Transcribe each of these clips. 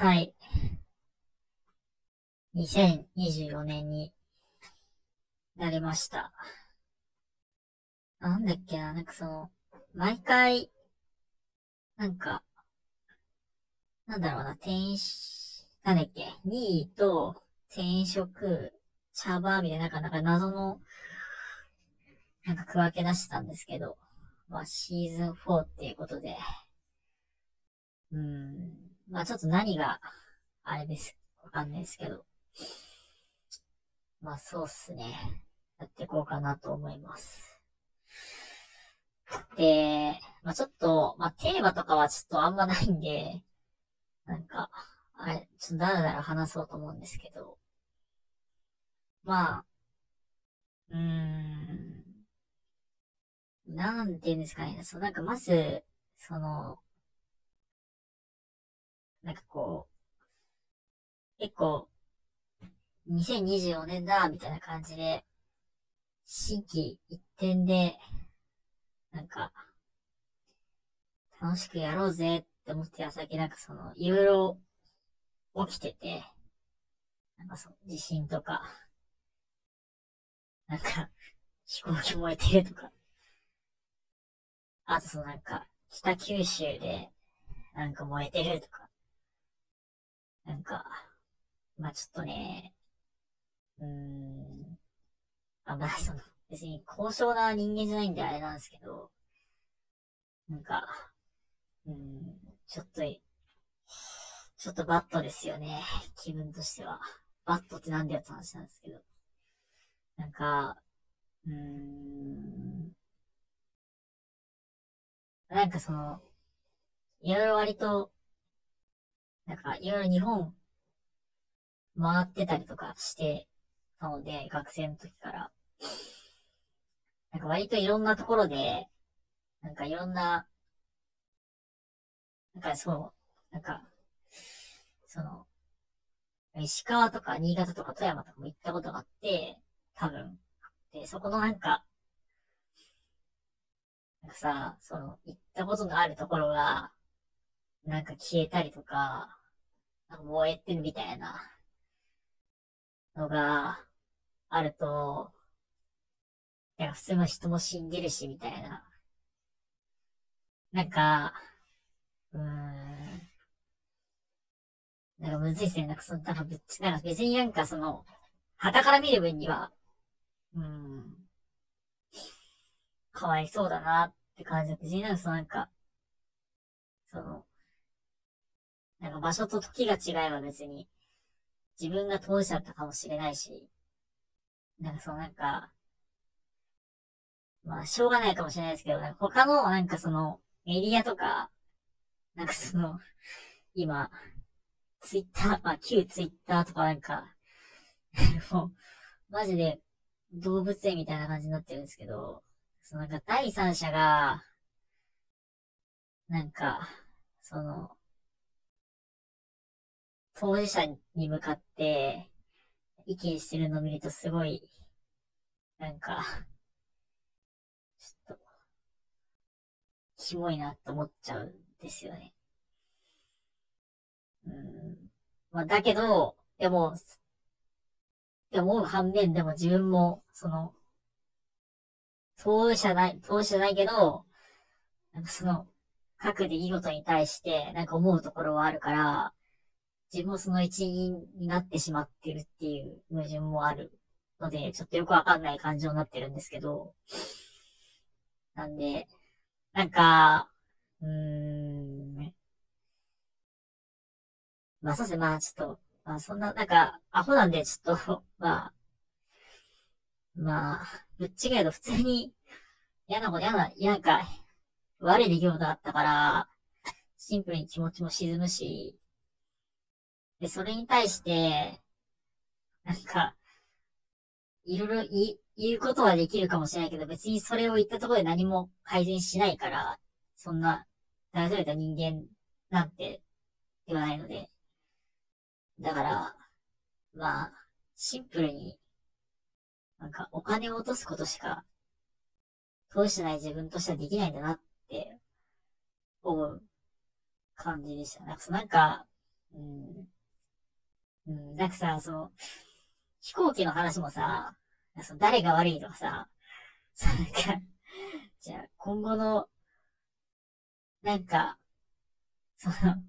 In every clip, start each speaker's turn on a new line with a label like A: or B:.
A: はい。2024年になりました。なんだっけな、なんかその、毎回、なんか、なんだろうな、転職なんだっけ、2位と転職、茶葉みたいな、なんか、なか謎の、なんか区分け出したんですけど、まあシーズン4っていうことで、うん、まあちょっと何が、あれです。わかんないですけど、まあそうっすね。やっていこうかなと思います。で、まあちょっと、まあテーマとかはちょっとあんまないんで、なんか、あれ、ちょっとだらだら話そうと思うんですけど、まあ、うーん、なんて言うんですかね、そう、なんかまず、その、なんかこう、結構、2024年だ、みたいな感じで、新規一点で、なんか、楽しくやろうぜって思って矢先なんかその、いろいろ起きてて、なんかその、地震とか、なんか、飛行機燃えてるとか、あとそのなんか、北九州で、なんか燃えてるとか、なんか、まあちょっとね、うーん、あ、まあその、別に高尚な人間じゃないんであれなんですけど、なんか、うん、ちょっと、ちょっとバットですよね。気分としては。バットってなんだよって話なんですけど。なんか、うーん、なんかその、いろいろ割と、なんかいろいろ日本回ってたりとかしてたので、学生の時から。なんか割といろんなところで、なんかいろんな、なんかそう、なんか、その、石川とか新潟とか富山とかも行ったことがあって、多分。で、そこのなんか、なんかさ、その、行ったことのあるところが、なんか消えたりとか、なんか燃えてるみたいなのがあると、いや、普通の人も死んでるし、みたいな。なんか、うーん。なんかむずいっすね。なんかその、なんか別なんか別になんかその、旗から見る分には、うーん。かわいそうだなって感じで、別になんかそのなんか、その、なんか場所と時が違えば別に、自分が当事者だったかもしれないし、なんかそのなんか、まあ、しょうがないかもしれないですけど、他の、なんかその、メディアとか、なんかその、今、ツイッター、まあ、旧ツイッターとかなんか、もう、マジで動物園みたいな感じになってるんですけど、そのなんか第三者が、なんか、その、当事者に向かって意見してるのを見るとすごい、なんか、ちょっと、キモいなって思っちゃうんですよね。うん。まあ、だけど、でも、でも反面でも自分も、その、当事者ない、当事者ないけど、なんかその、各出来事に対して、なんか思うところはあるから、自分もその一員になってしまってるっていう矛盾もあるので、ちょっとよくわかんない感情になってるんですけど、なんで、なんか、うーん、まあそうですね、まあちょっと、まあそんな、なんか、アホなんでちょっと、まあ、まあ、ぶっちゃけど普通に嫌なこと嫌な、嫌なんか、悪い出来事だったから、シンプルに気持ちも沈むし、で、それに対して、なんか、いろいろ言言うことはできるかもしれないけど、別にそれを言ったところで何も改善しないから、そんな、大それた人間なんてではないので。だから、まあ、シンプルに、なんかお金を落とすことしか、通してない自分としてはできないんだなって、思う感じでした。なんか、なんかうん。うん、なんかさ、その、飛行機の話もさ、その誰が悪いとかさ、さ、なんか、じゃあ、今後の、なんか、その、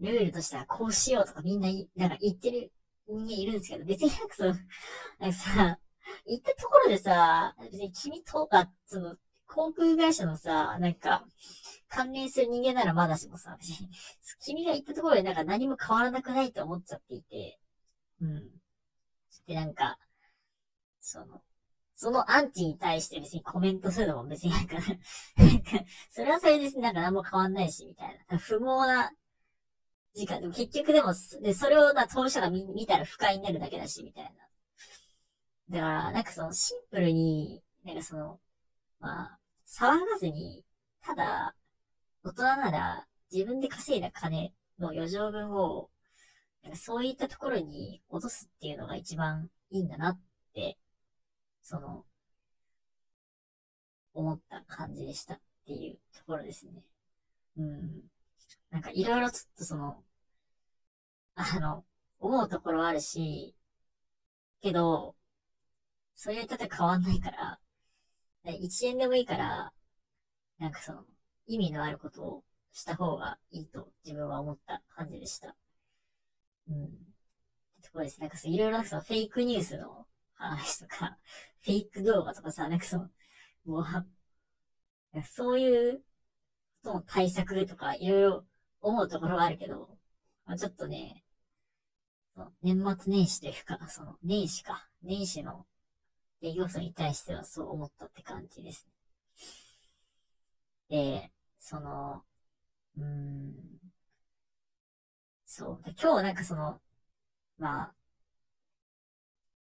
A: ルールとしてはこうしようとかみんな、なんか言ってる人間いるんですけど、別になんかその、なんかさ、言ったところでさ、別に君とか、その、航空会社のさ、なんか、関連する人間ならまだしもさ、君が言ったところでなんか何も変わらなくないと思っちゃっていて、うん。で、なんか、その、そのアンチに対して別にコメントするのも別になんかそれはそれですなんか何も変わんないし、みたいな。不毛な時間。でも結局でも、でそれをな、当事者が見見たら不快になるだけだし、みたいな。だから、なんかそのシンプルに、なんかその、まあ、騒がずに、ただ、大人なら自分で稼いだ金の余剰分を、そういったところに落とすっていうのが一番いいんだなって、その、思った感じでしたっていうところですね。うん。なんかいろいろちょっとその、あの、思うところあるし、けど、そういう人って変わんないから、1円でもいいから、なんかその、意味のあることをした方がいいと自分は思った感じでした。うん。ってところです。なんかそう、いろいろそのフェイクニュースの話とか、フェイク動画とかさ、なんかその、もう、そういうことの対策とか、いろいろ思うところはあるけど、まあ、ちょっとね、年末年始というか、その、年始か、年始の出来事に対してはそう思ったって感じです。で、その、うん、そう。で今日なんかその、まあ、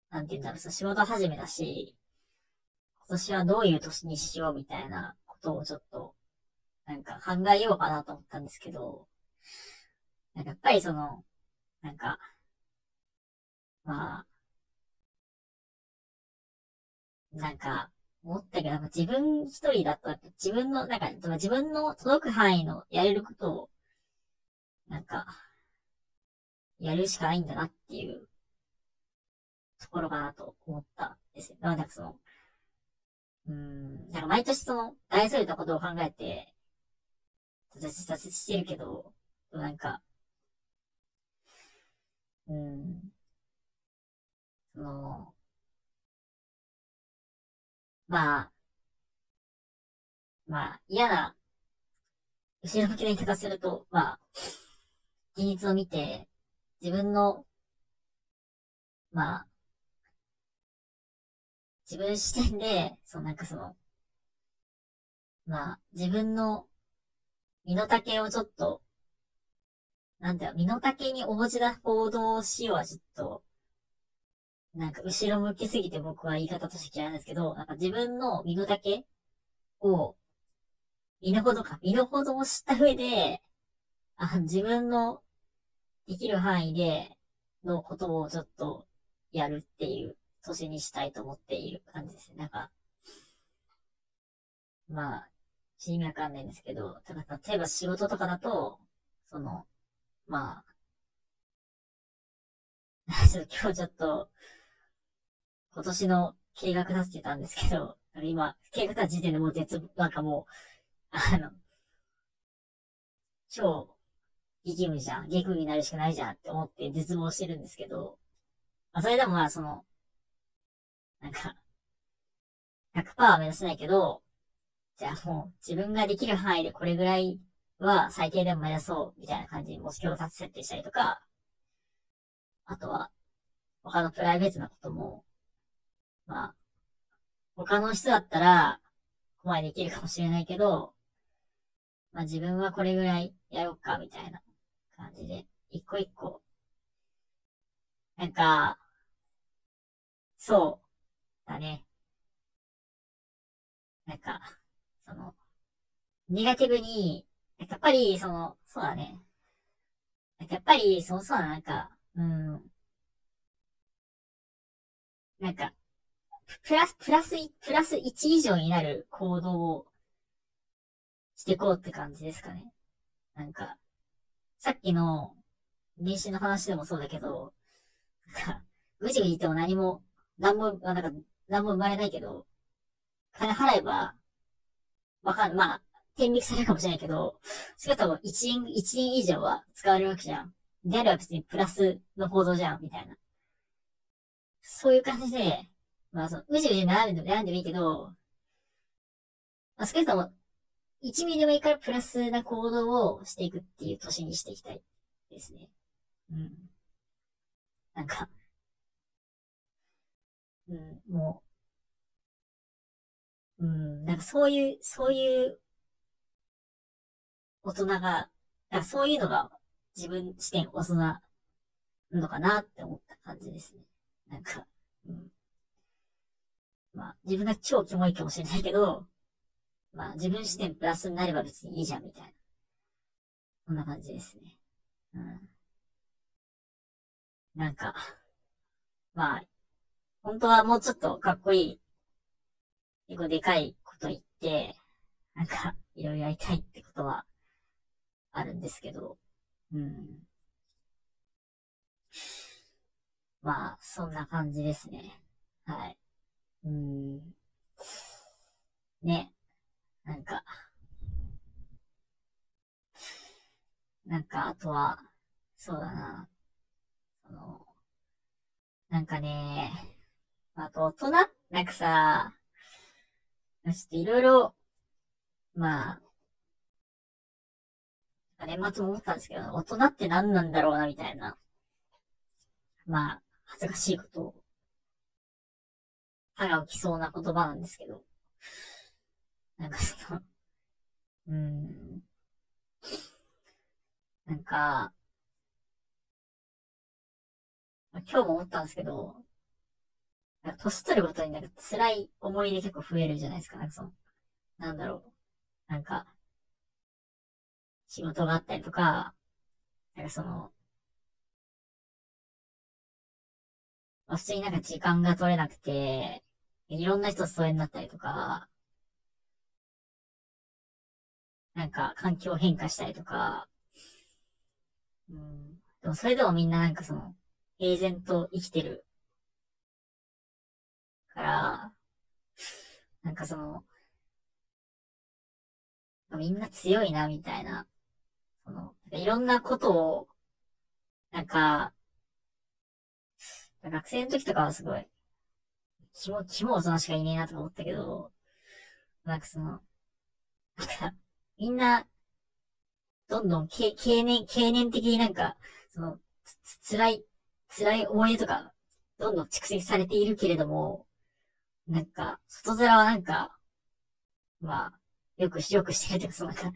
A: なんて言うんだろう、仕事始めだし、今年はどういう年にしようみたいなことをちょっと、なんか考えようかなと思ったんですけど、なんかやっぱりその、なんか、まあ、なんか、思ったけど、自分一人だと、自分の、なんか、自分の届く範囲のやれることを、なんか、やるしかないんだなっていうところかなと思ったですね。なんかその、うん、なんか毎年その、大それたことを考えて、挫折してるけど、なんか、うん、その、まあ、まあ、嫌な、後ろ向きな言い方すると、まあ、現実を見て、自分の、まあ、自分視点で、そうなんかその、まあ、自分の身の丈をちょっと、なんだよ、身の丈に応じた行動をしようはちょっと、なんか後ろ向きすぎて僕は言い方として嫌いなんですけど、なんか自分の身の丈を、身の程か、身の程を知った上で、あ自分のできる範囲でのことをちょっとやるっていう年にしたいと思っている感じですね。なんか、まあ、意味わかんないんですけど、ただ例えば仕事とかだと、その、まあ、ちょっと今日ちょっと、今年の計画立ててたんですけど、今、計画立てた時点でもう絶、なんかもう、あの、超、激務じゃん。激務になるしかないじゃんって思って絶望してるんですけど、まあ、それでもまあ、その、なんか、100%は目指せないけど、じゃあもう自分ができる範囲でこれぐらいは最低でも目指そう、みたいな感じに目標を立て設定したりとか、あとは、他のプライベートなことも、まあ、他の人だったら、ここまでできるかもしれないけど、まあ自分はこれぐらいやろうか、みたいな感じで、一個一個、なんか、そう、だね。なんか、その、ネガティブに、やっぱり、その、そうだね。やっぱり、そうそうだなんか、うん。なんか、プラス、プラス、プラス1以上になる行動をしていこうって感じですかね。なんか、さっきの、年収の話でもそうだけど、なんか、ぐちぐち言っても何も、何も、なんか、何も生まれないけど、金払えば、わかん、まあ、天引されるかもしれないけど、少なくとも1円、1円以上は使われるわけじゃん。であれば別にプラスの行動じゃん、みたいな。そういう感じで、まあ、その、うじうじ悩んでも、悩んでもいいけど、まあ、少なくとも、1ミリでもいいからプラスな行動をしていくっていう年にしていきたいですね。うん。なんか、うん、もう、うん、なんかそういう、そういう大人が、だそういうのが自分視点大人なのかなって思った感じですね。なんか、うん。まあ、自分が超キモいかもしれないけど、まあ、自分視点プラスになれば別にいいじゃん、みたいな。こんな感じですね。うん。なんか、まあ、本当はもうちょっとかっこいい、結構でかいこと言って、なんか、いろいろやりたいってことは、あるんですけど、うん。まあ、そんな感じですね。はい。うん。ね。なんか、なんか、あとは、そうだな。その、なんかね、あと大人なんかさ、ちょっといろいろ、まあ、年末も思ったんですけど、大人って何なんだろうな、みたいな。まあ、恥ずかしいことを、歯が浮きそうな言葉なんですけど。なんかその、うーん。なんか、今日も思ったんですけど、年取るごとになんか辛い思い出結構増えるじゃないですか。なんかその、なんだろう。なんか、仕事があったりとか、なんかその、まあ、普通になんか時間が取れなくて、いろんな人と疎遠になったりとか、なんか環境変化したりとか、うん。でもそれでもみんななんかその、平然と生きてる。から、なんかその、みんな強いな、みたいな。その、いろんなことを、なんか、学生の時とかはすごい、気も、気も大人しかいねえなとか思ったけど、なんかその、なんか、みんな、どんどん、経年、経年的になんか、その、つ、辛い、辛い思い出とか、どんどん蓄積されているけれども、なんか、外面はなんか、まあ、よくし、よくしてるとか、そのなんか、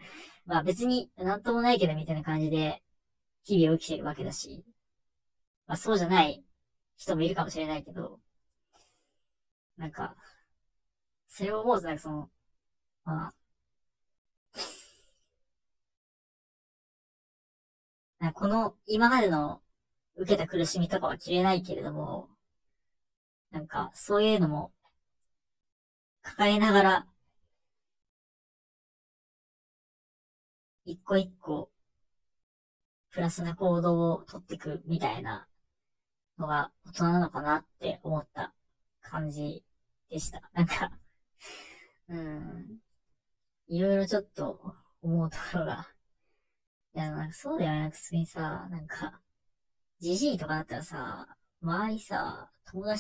A: まあ別になんともないけどみたいな感じで、日々を生きてるわけだし、まあそうじゃない人もいるかもしれないけど、なんか、それを思うとなんかその、まあ、この今までの受けた苦しみとかは切れないけれども、なんかそういうのも抱えながら一個一個、プラスな行動をとっていくみたいなのが大人なのかなって思った感じでした。なんかうん、いろいろちょっと思うところが、いや、なんかそうだよね。普通にさ、なんか、じじいとかだったらさ、周りさ、友達